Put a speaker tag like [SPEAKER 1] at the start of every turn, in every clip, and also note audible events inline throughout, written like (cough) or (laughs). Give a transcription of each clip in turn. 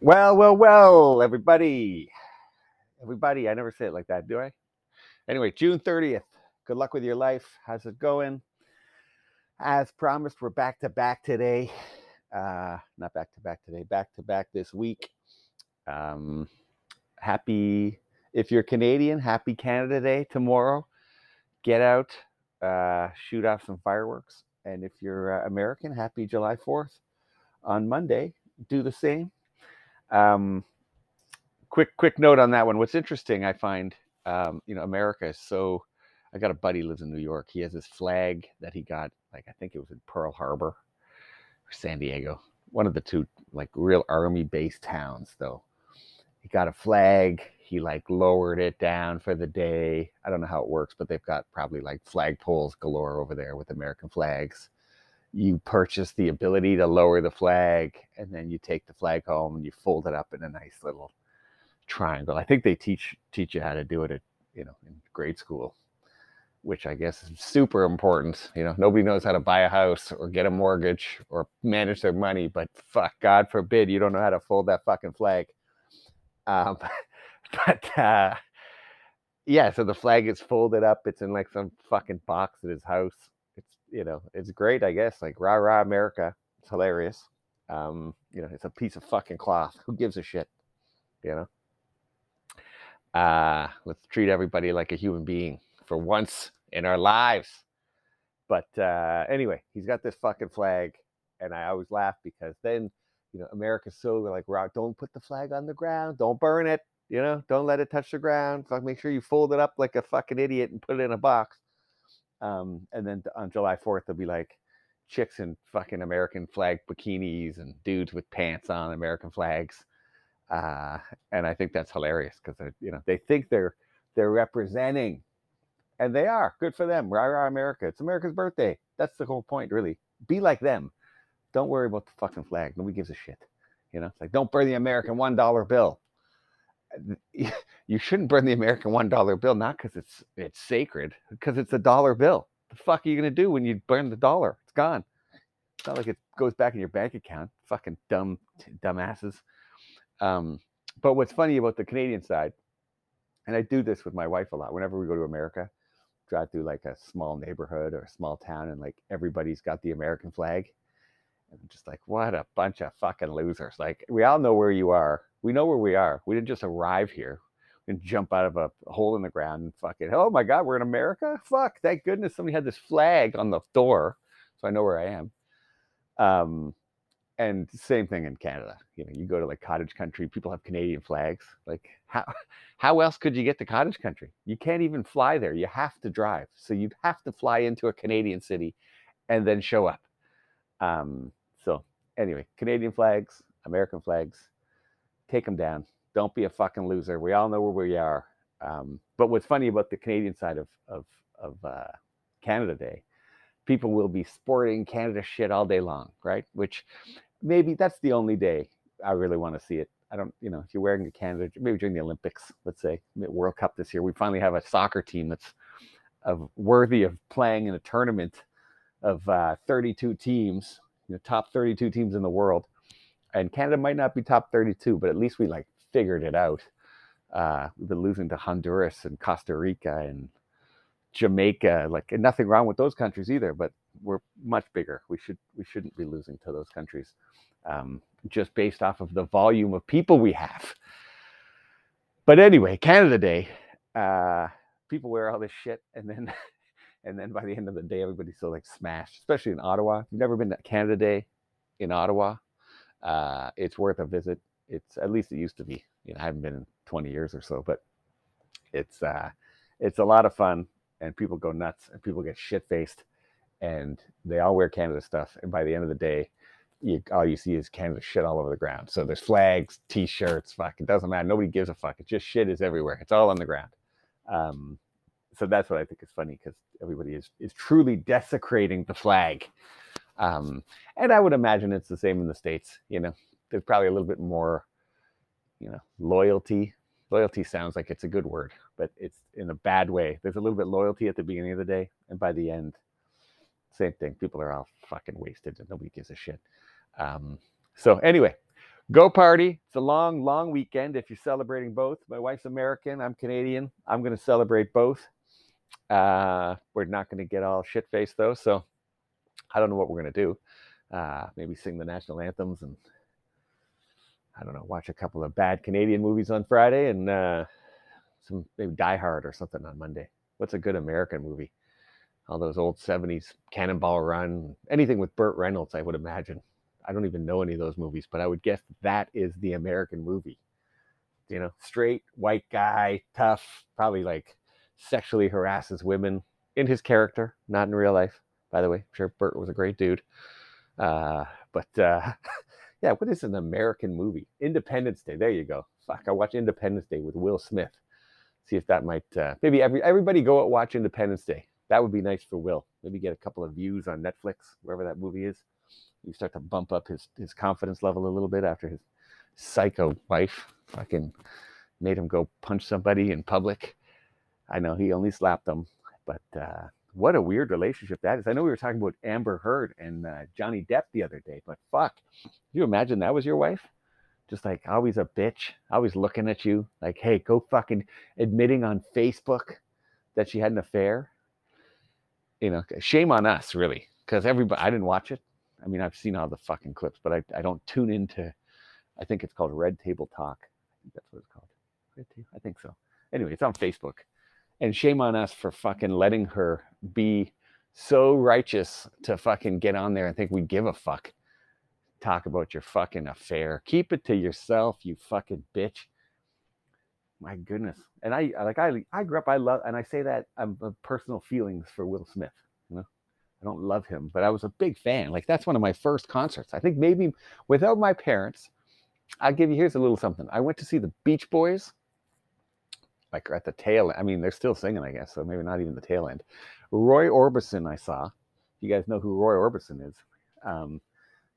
[SPEAKER 1] Well, well, well, everybody. Everybody, I never say it like that, do I? Anyway, June 30th. Good luck with your life. How's it going? As promised, we're back to back today. Uh, not back to back today, back to back this week. Um, happy, if you're Canadian, happy Canada Day tomorrow. Get out, uh, shoot off some fireworks. And if you're uh, American, happy July 4th on Monday. Do the same um, quick quick note on that one. What's interesting, I find, um, you know, America is so. I got a buddy lives in New York. He has this flag that he got, like I think it was in Pearl Harbor or San Diego, one of the two, like real army based towns. Though he got a flag. He like lowered it down for the day. I don't know how it works, but they've got probably like flagpoles galore over there with American flags you purchase the ability to lower the flag and then you take the flag home and you fold it up in a nice little triangle. I think they teach teach you how to do it at you know in grade school, which I guess is super important. You know, nobody knows how to buy a house or get a mortgage or manage their money, but fuck, God forbid you don't know how to fold that fucking flag. Um, (laughs) but uh, yeah, so the flag is folded up. It's in like some fucking box at his house you know, it's great, I guess. Like rah rah America. It's hilarious. Um, you know, it's a piece of fucking cloth. (laughs) Who gives a shit? You know? Uh, let's treat everybody like a human being for once in our lives. But uh, anyway, he's got this fucking flag, and I always laugh because then, you know, America's so like, rock, don't put the flag on the ground, don't burn it, you know, don't let it touch the ground. Fuck, make sure you fold it up like a fucking idiot and put it in a box. Um, and then on July 4th, there'll be like chicks in fucking American flag bikinis and dudes with pants on American flags. Uh, and I think that's hilarious because you know they think they're they're representing, and they are. Good for them. Rah rah America. It's America's birthday. That's the whole point, really. Be like them. Don't worry about the fucking flag. Nobody gives a shit. You know, it's like don't burn the American one dollar bill. (laughs) you shouldn't burn the American one dollar bill, not because it's it's sacred, because it's a dollar bill. The fuck are you gonna do when you burn the dollar? It's gone. It's not like it goes back in your bank account. Fucking dumb dumbasses. Um, but what's funny about the Canadian side, and I do this with my wife a lot. Whenever we go to America, drive through like a small neighborhood or a small town, and like everybody's got the American flag. And I'm just like, what a bunch of fucking losers. Like, we all know where you are we know where we are. We didn't just arrive here and jump out of a hole in the ground and fuck it. Oh my God, we're in America? Fuck, thank goodness somebody had this flag on the door so I know where I am. Um, and same thing in Canada. You know, you go to like cottage country, people have Canadian flags. Like how (laughs) how else could you get to cottage country? You can't even fly there. You have to drive. So you'd have to fly into a Canadian city and then show up. Um, so anyway, Canadian flags, American flags, take them down. Don't be a fucking loser. We all know where we are. Um, but what's funny about the Canadian side of of of uh, Canada Day, people will be sporting Canada shit all day long, right? Which maybe that's the only day I really want to see it. I don't, you know, if you're wearing a Canada, maybe during the Olympics, let's say World Cup this year, we finally have a soccer team that's of worthy of playing in a tournament of uh, 32 teams, you know, top 32 teams in the world and Canada might not be top 32, but at least we like figured it out. Uh, we've been losing to Honduras and Costa Rica and Jamaica. Like, nothing wrong with those countries either, but we're much bigger. We should we shouldn't be losing to those countries, um, just based off of the volume of people we have. But anyway, Canada Day, uh, people wear all this shit, and then (laughs) and then by the end of the day, everybody's so like smashed, especially in Ottawa. If you've never been to Canada Day in Ottawa, uh, it's worth a visit. It's at least it used to be. You know, I haven't been in 20 years or so, but it's uh, it's a lot of fun, and people go nuts, and people get shit faced, and they all wear Canada stuff, and by the end of the day, you, all you see is Canada shit all over the ground. So there's flags, T-shirts, fuck, it doesn't matter. Nobody gives a fuck. It's just shit is everywhere. It's all on the ground. Um, so that's what I think is funny because everybody is is truly desecrating the flag um, and I would imagine it's the same in the States. You know, there's probably a little bit more, you know, loyalty. Loyalty sounds like it's a good word, but it's in a bad way. There's a little bit loyalty at the beginning of the day, and by the end, same thing. People are all fucking wasted and nobody gives a shit. Um, so anyway, Go party. It's a long, long weekend if you're celebrating both. My wife's American. I'm Canadian. I'm going to celebrate both. Uh, we're not going to get all shit faced though. So I don't know what we're going to do. Uh, maybe sing the national anthems and I don't know, watch a couple of bad Canadian movies on Friday and uh, some maybe Die Hard or something on Monday. What's a good American movie? All those old 70s Cannonball Run, anything with Burt Reynolds, I would imagine. I don't even know any of those movies, but I would guess that is the American movie. You know, straight white guy, tough, probably like sexually harasses women in his character, not in real life. By the way, I'm sure Burt was a great dude. Uh, but uh, (laughs) yeah, what is an American movie? Independence Day. There you go. Fuck, I watch Independence Day with Will Smith. See if that might uh, maybe every everybody go out watch Independence Day. That would be nice for Will. Maybe get a couple of views on Netflix, wherever that movie is you start to bump up his his confidence level a little bit after his psycho wife fucking made him go punch somebody in public. I know he only slapped them, but uh, what a weird relationship that is. I know we were talking about Amber Heard and uh, Johnny Depp the other day, but fuck, Can you imagine that was your wife? Just like always a bitch, always looking at you like, hey, go fucking admitting on Facebook that she had an affair. You know, shame on us, really, because everybody. I didn't watch it. I mean, I've seen all the fucking clips, but I, I don't tune into, I think it's called Red Table Talk. I think that's what it's called. I think so. Anyway, it's on Facebook. And shame on us for fucking letting her be so righteous to fucking get on there and think we give a fuck. Talk about your fucking affair. Keep it to yourself, you fucking bitch. My goodness. And I like I I grew up I love and I say that I'm um, personal feelings for Will Smith. You know. I don't love him, but I was a big fan. Like that's one of my first concerts. I think maybe without my parents, I'll give you here's a little something. I went to see the Beach Boys, like at the tail. I mean, they're still singing, I guess, so maybe not even the tail end. Roy Orbison, I saw. You guys know who Roy Orbison is. Um,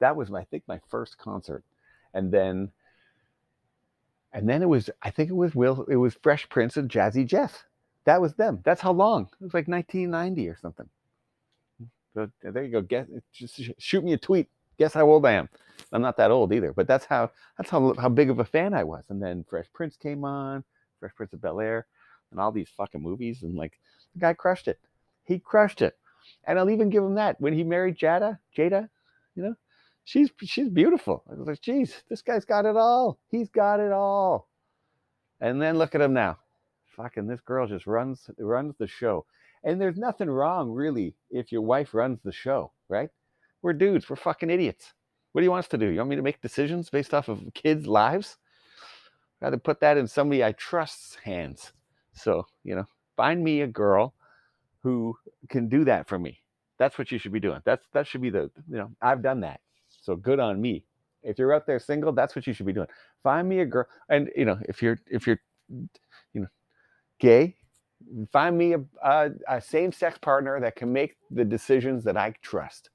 [SPEAKER 1] that was, I think, my first concert, and then, and then it was, I think it was Will, it was Fresh Prince and Jazzy Jeff. That was them. That's how long. It was like 1990 or something. So there you go. Guess just shoot me a tweet. Guess how old I am. I'm not that old either, but that's how that's how how big of a fan I was. And then Fresh Prince came on, Fresh Prince of Bel Air, and all these fucking movies, and like the guy crushed it. He crushed it. And I'll even give him that. When he married Jada, Jada, you know, she's she's beautiful. I was like, geez, this guy's got it all. He's got it all. And then look at him now. Fucking this girl just runs runs the show. And there's nothing wrong, really, if your wife runs the show, right? We're dudes. We're fucking idiots. What do you want us to do? You want me to make decisions based off of kids' lives? Rather put that in somebody I trust's hands. So, you know, find me a girl who can do that for me. That's what you should be doing. That's that should be the, you know, I've done that. So good on me. If you're out there single, that's what you should be doing. Find me a girl. And you know, if you're if you're you know gay, find me a, a, a same-sex partner that can make the decisions that I trust.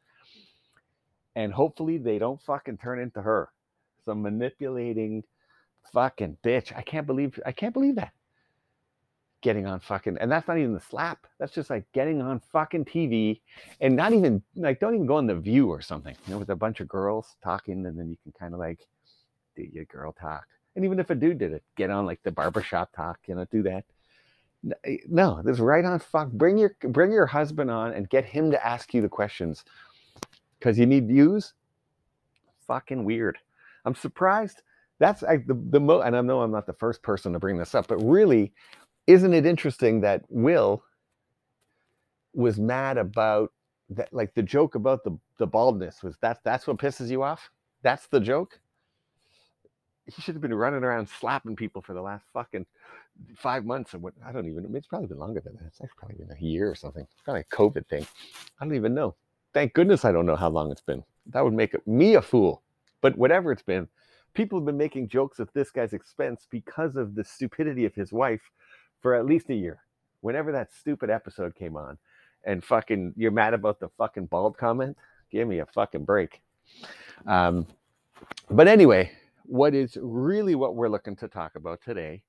[SPEAKER 1] And hopefully they don't fucking turn into her. Some manipulating fucking bitch. I can't believe I can't believe that. Getting on fucking and that's not even the slap. That's just like getting on fucking TV and not even like don't even go on the view or something, you know, with a bunch of girls talking and then you can kind of like do your girl talk. And even if a dude did it, get on like the barbershop talk, you know, do that Eh, no, this right on fuck. Bring your bring your husband on and get him to ask you the questions because you need views. Fucking weird. I'm surprised. That's I, the the mo. And I know I'm not the first person to bring this up, but really, isn't it interesting that Will was mad about that? Like the joke about the the baldness was that that's what pisses you off. That's the joke. He should have been running around slapping people for the last fucking five months or what I don't even it's probably been longer than that. It's probably been a year or something. It's probably a COVID thing. I don't even know. Thank goodness I don't know how long it's been. That would make me a fool. But whatever it's been, people have been making jokes at this guy's expense because of the stupidity of his wife for at least a year. Whenever that stupid episode came on, and fucking you're mad about the fucking bald comment, give me a fucking break. Um, but anyway, what is really what we're looking to talk about today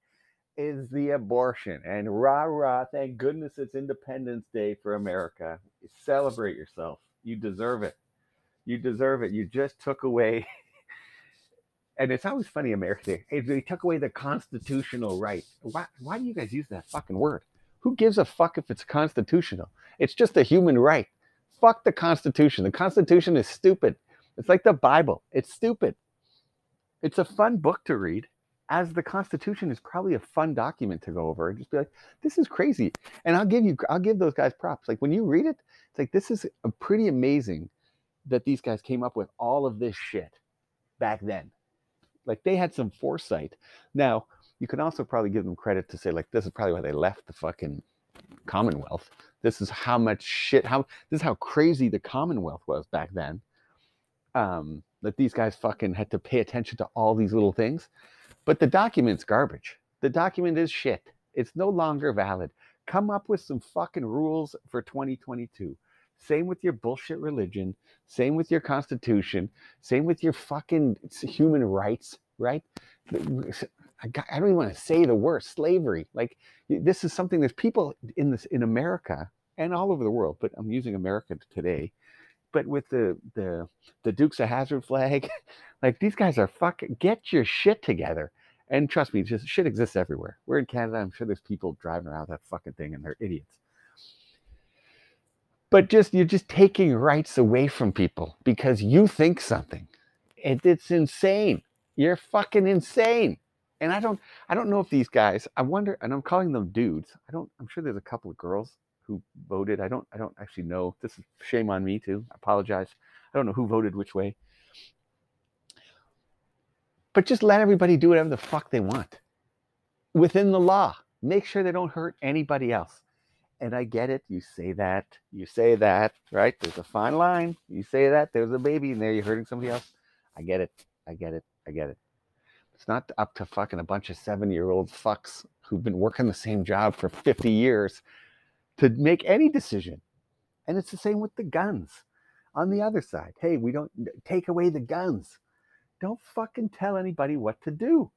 [SPEAKER 1] is the abortion. And rah rah, thank goodness it's Independence Day for America. Celebrate yourself. You deserve it. You deserve it. You just took away and it's always funny, America. Hey, they took away the constitutional right. Why? Why do you guys use that fucking word? Who gives a fuck if it's constitutional? It's just a human right. Fuck the Constitution. The Constitution is stupid. It's like the Bible. It's stupid. It's a fun book to read, as the Constitution is probably a fun document to go over and just be like, this is crazy. And I'll give you, I'll give those guys props. Like when you read it, it's like this is pretty amazing that these guys came up with all of this shit back then. Like they had some foresight. Now, you can also probably give them credit to say, like, this is probably why they left the fucking Commonwealth. This is how much shit, how this is how crazy the Commonwealth was back then. Um, that these guys fucking had to pay attention to all these little things. But the document's garbage. The document is shit. It's no longer valid. Come up with some fucking rules for 2022. Same with your bullshit religion. Same with your constitution. Same with your fucking human rights, right? I, don't even want to say the word slavery. Like this is something there's people in this in America and all over the world, but I'm using America today. But with the the the Dukes of Hazzard flag, (laughs) like these guys are fucking get your shit together. And trust me, just shit exists everywhere. We're in Canada. I'm sure there's people driving around that fucking thing and they're idiots. But just you're just taking rights away from people because you think something. And it's insane. You're fucking insane and I don't I don't know if these guys I wonder and I'm calling them dudes. I don't I'm sure there's a couple of girls who voted. I don't I don't actually know. This is shame on me too. I apologize. I don't know who voted which way. But just let everybody do whatever the fuck they want within the law. Make sure they don't hurt anybody else. And I get it. You say that. You say that, right? There's a fine line. You say that. There's a baby in there. You're hurting somebody else. I get it. I get it. I get it. It's not up to fucking a bunch of seven year old fucks who've been working the same job for 50 years to make any decision. And it's the same with the guns. On the other side, hey, we don't take away the guns. Don't fucking tell anybody what to do.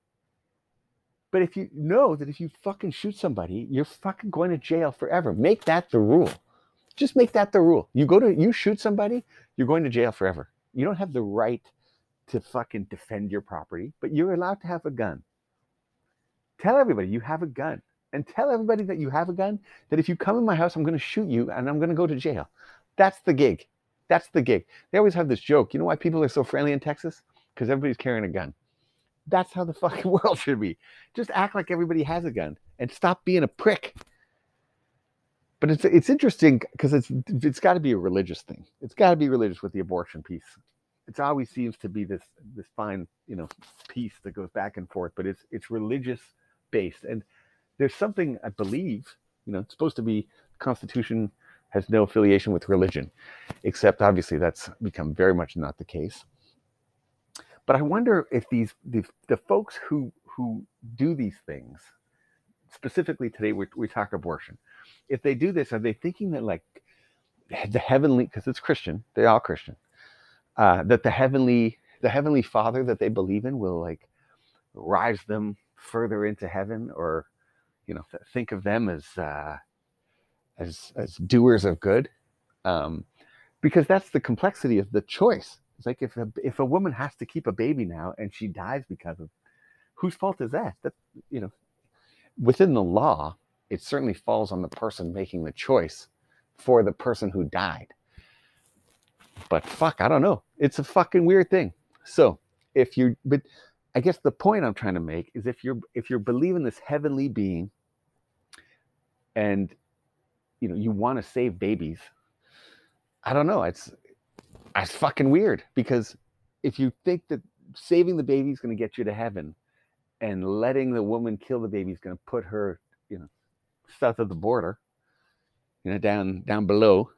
[SPEAKER 1] But if you know that if you fucking shoot somebody, you're fucking going to jail forever. Make that the rule. Just make that the rule. You go to you shoot somebody, you're going to jail forever. You don't have the right to fucking defend your property, but you're allowed to have a gun. Tell everybody you have a gun and tell everybody that you have a gun, that if you come in my house, I'm going to shoot you and I'm going to go to jail. That's the gig. That's the gig. They always have this joke. You know why people are so friendly in Texas? Because everybody's carrying a gun. That's how the (laughs) fucking world should be. Just act like everybody has a gun and stop being a prick. But it's it's interesting because it's it's got to be a religious thing. It's got to be religious with the abortion piece it always seems to be this this fine you know piece that goes back and forth but it's it's religious based and there's something i believe you know it's supposed to be constitution has no affiliation with religion except obviously that's become very much not the case but i wonder if these the, the folks who who do these things specifically today we, we talk abortion. If they do this are they thinking that like the heavenly because it's christian they're all christian uh, that the heavenly the heavenly Father that they believe in will like rise them further into heaven, or you know, think of them as uh, as as doers of good, um, because that's the complexity of the choice. It's like if a, if a woman has to keep a baby now and she dies because of whose fault is that? That you know, within the law, it certainly falls on the person making the choice for the person who died. But fuck, I don't know. It's a fucking weird thing. So if you, but I guess the point I'm trying to make is if you're if you're believing this heavenly being, and you know you want to save babies, I don't know. It's it's fucking weird because if you think that saving the baby is going to get you to heaven, and letting the woman kill the baby is going to put her, you know, south of the border, you know, down down below,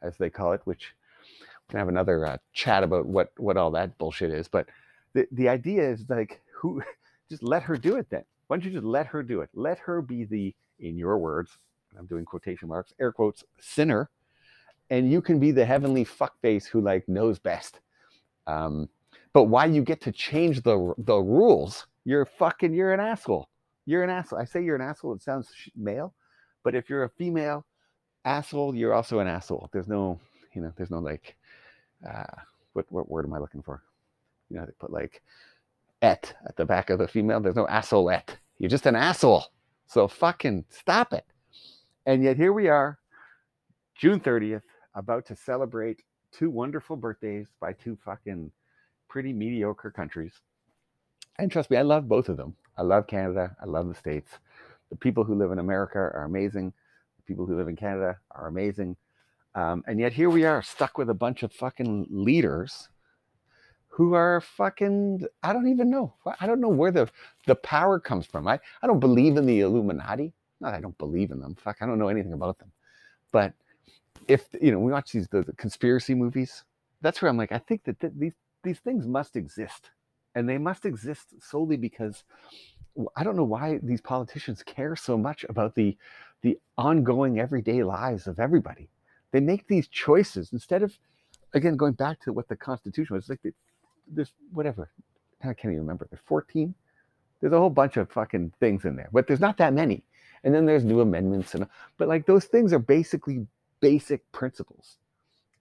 [SPEAKER 1] as they call it, which we can have another uh, chat about what what all that bullshit is. But the the idea is like who (laughs) just let her do it then. Why don't you just let her do it? Let her be the, in your words, I'm doing quotation marks, air quotes, sinner, and you can be the heavenly fuckface who like knows best. Um, but why you get to change the the rules? You're fucking you're an asshole. You're an asshole. I say you're an asshole. It sounds male, but if you're a female asshole, you're also an asshole. There's no, you know, there's no like uh, what what word am I looking for? You know, they put like et at the back of the female. There's no asshole et. You're just an asshole. So fucking stop it. And yet here we are, June 30th, about to celebrate two wonderful birthdays by two fucking pretty mediocre countries. And trust me, I love both of them. I love Canada. I love the States. The people who live in America are amazing. The people who live in Canada are amazing. Um, and yet here we are stuck with a bunch of fucking leaders who are fucking I don't even know. I don't know where the the power comes from. I, I don't believe in the Illuminati. Not I don't believe in them. Fuck, I don't know anything about them. But if you know, we watch these the, the conspiracy movies. That's where I'm like, I think that th- these these things must exist, and they must exist solely because I don't know why these politicians care so much about the the ongoing everyday lives of everybody. They make these choices instead of again going back to what the Constitution was like. The, there's whatever. I can't even remember. There's 14. There's a whole bunch of fucking things in there, but there's not that many. And then there's new amendments and but like those things are basically basic principles.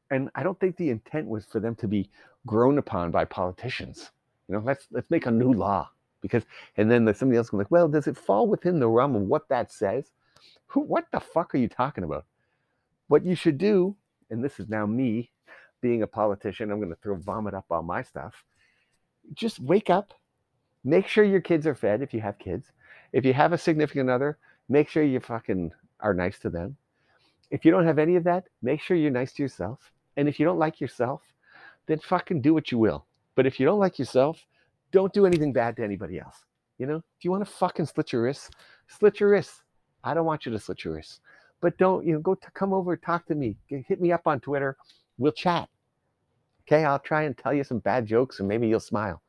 [SPEAKER 1] And I don't think the intent was for them to be grown upon by politicians. You know, let's let's make a new law because and then somebody else going like, well, does it fall within the realm of what that says? Who what the fuck are you talking about? What you should do, and this is now me being a politician, I'm going to throw vomit up on my stuff. Just wake up, make sure your kids are fed if you have kids. If you have a significant other, make sure you fucking are nice to them. If you don't have any of that, make sure you're nice to yourself. And if you don't like yourself, then fucking do what you will. But if you don't like yourself, don't do anything bad to anybody else. You know, if you want to fucking slit your wrists, slit your wrists. I don't want you to slit your wrists. But don't, you know, go to come over, talk to me, hit me up on Twitter. We'll chat. Okay, I'll try and tell you some bad jokes and maybe you'll smile.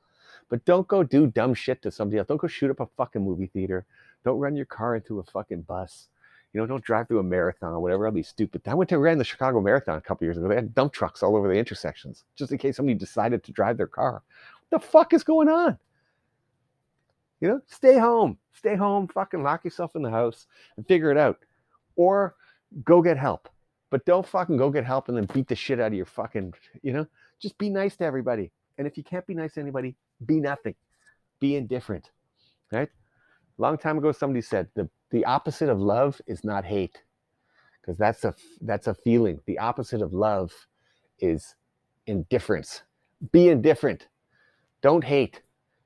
[SPEAKER 1] But don't go do dumb shit to somebody else. Don't go shoot up a fucking movie theater. Don't run your car into a fucking bus. You know, don't drive through a marathon or whatever. I'll be stupid. I went to ran the Chicago Marathon a couple years ago. They had dump trucks all over the intersections just in case somebody decided to drive their car. What the fuck is going on? You know, stay home. Stay home. Fucking lock yourself in the house and figure it out. Or go get help. But don't fucking go get help and then beat the shit out of your fucking, you know? Just be nice to everybody. And if you can't be nice to anybody, be nothing. Be indifferent. Right? Long time ago, somebody said the, the opposite of love is not hate. Because that's a that's a feeling. The opposite of love is indifference. Be indifferent. Don't hate.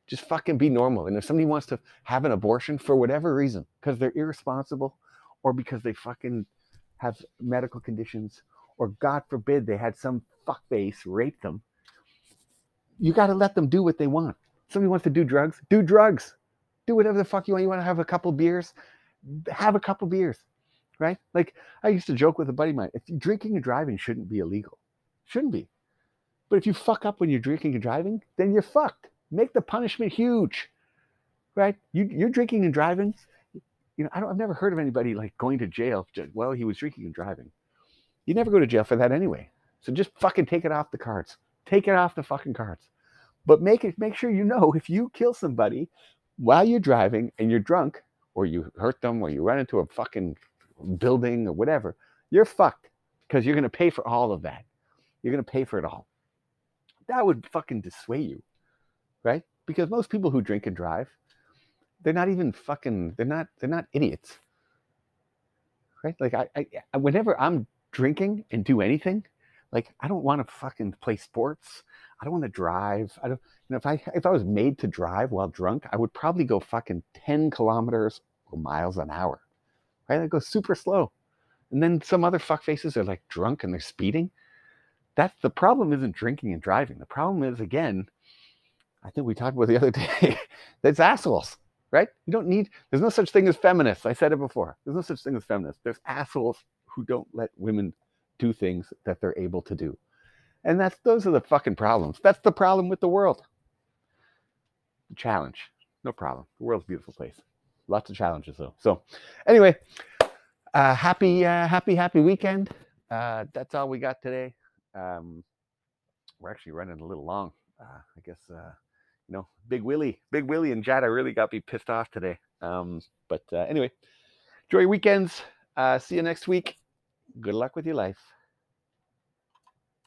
[SPEAKER 1] Just fucking be normal. And if somebody wants to have an abortion for whatever reason, because they're irresponsible or because they fucking have medical conditions or God forbid they had some fuckface rape them. You got to let them do what they want. Somebody wants to do drugs, do drugs. Do whatever the fuck you want. You want to have a couple beers, have a couple beers, right? Like I used to joke with a buddy of mine. If drinking and driving shouldn't be illegal, shouldn't be. But if you fuck up when you're drinking and driving, then you're fucked. Make the punishment huge, right? You, you're drinking and driving. You know, I don't, I've never heard of anybody like going to jail. Well, he was drinking and driving. You never go to jail for that anyway. So just fucking take it off the cards. Take it off the fucking cards. But make it make sure you know (laughs) if you kill somebody while you're driving and you're drunk, or you hurt them, or you run into a fucking building or whatever, you're fucked because you're gonna pay for all of that. You're gonna pay for it all. That would fucking dissuade you, right? Because most people who drink and drive, they're not even fucking. They're not. They're not idiots, right? Like I, I whenever I'm drinking and do anything, like I don't want to fucking play sports. I don't want to drive. I don't. You know, if I if I was made to drive while drunk, I would probably go fucking ten kilometers or miles an hour. Right? I go super slow. And then some other fuck faces are like drunk and they're speeding. That's the problem. Isn't drinking and driving. The problem is again. I think we talked about the other (laughs) day. that's assholes, right? You don't need. There's no such thing as feminists. I said it before. There's no such thing as feminists. There's assholes who don't let women do things that they're able to do. And that's those are the fucking problems. That's the problem with the world. The challenge. No problem. The world's a beautiful place. Lots of challenges though. So anyway, uh, happy, uh, happy, happy weekend. Uh, that's all we got today. Um, we're actually running a little long. Uh, I guess uh, you know, Big Willie, Big Willie and Jada really got me pissed off today. Um, but uh, anyway, enjoy your weekends. see you next week good luck with your life.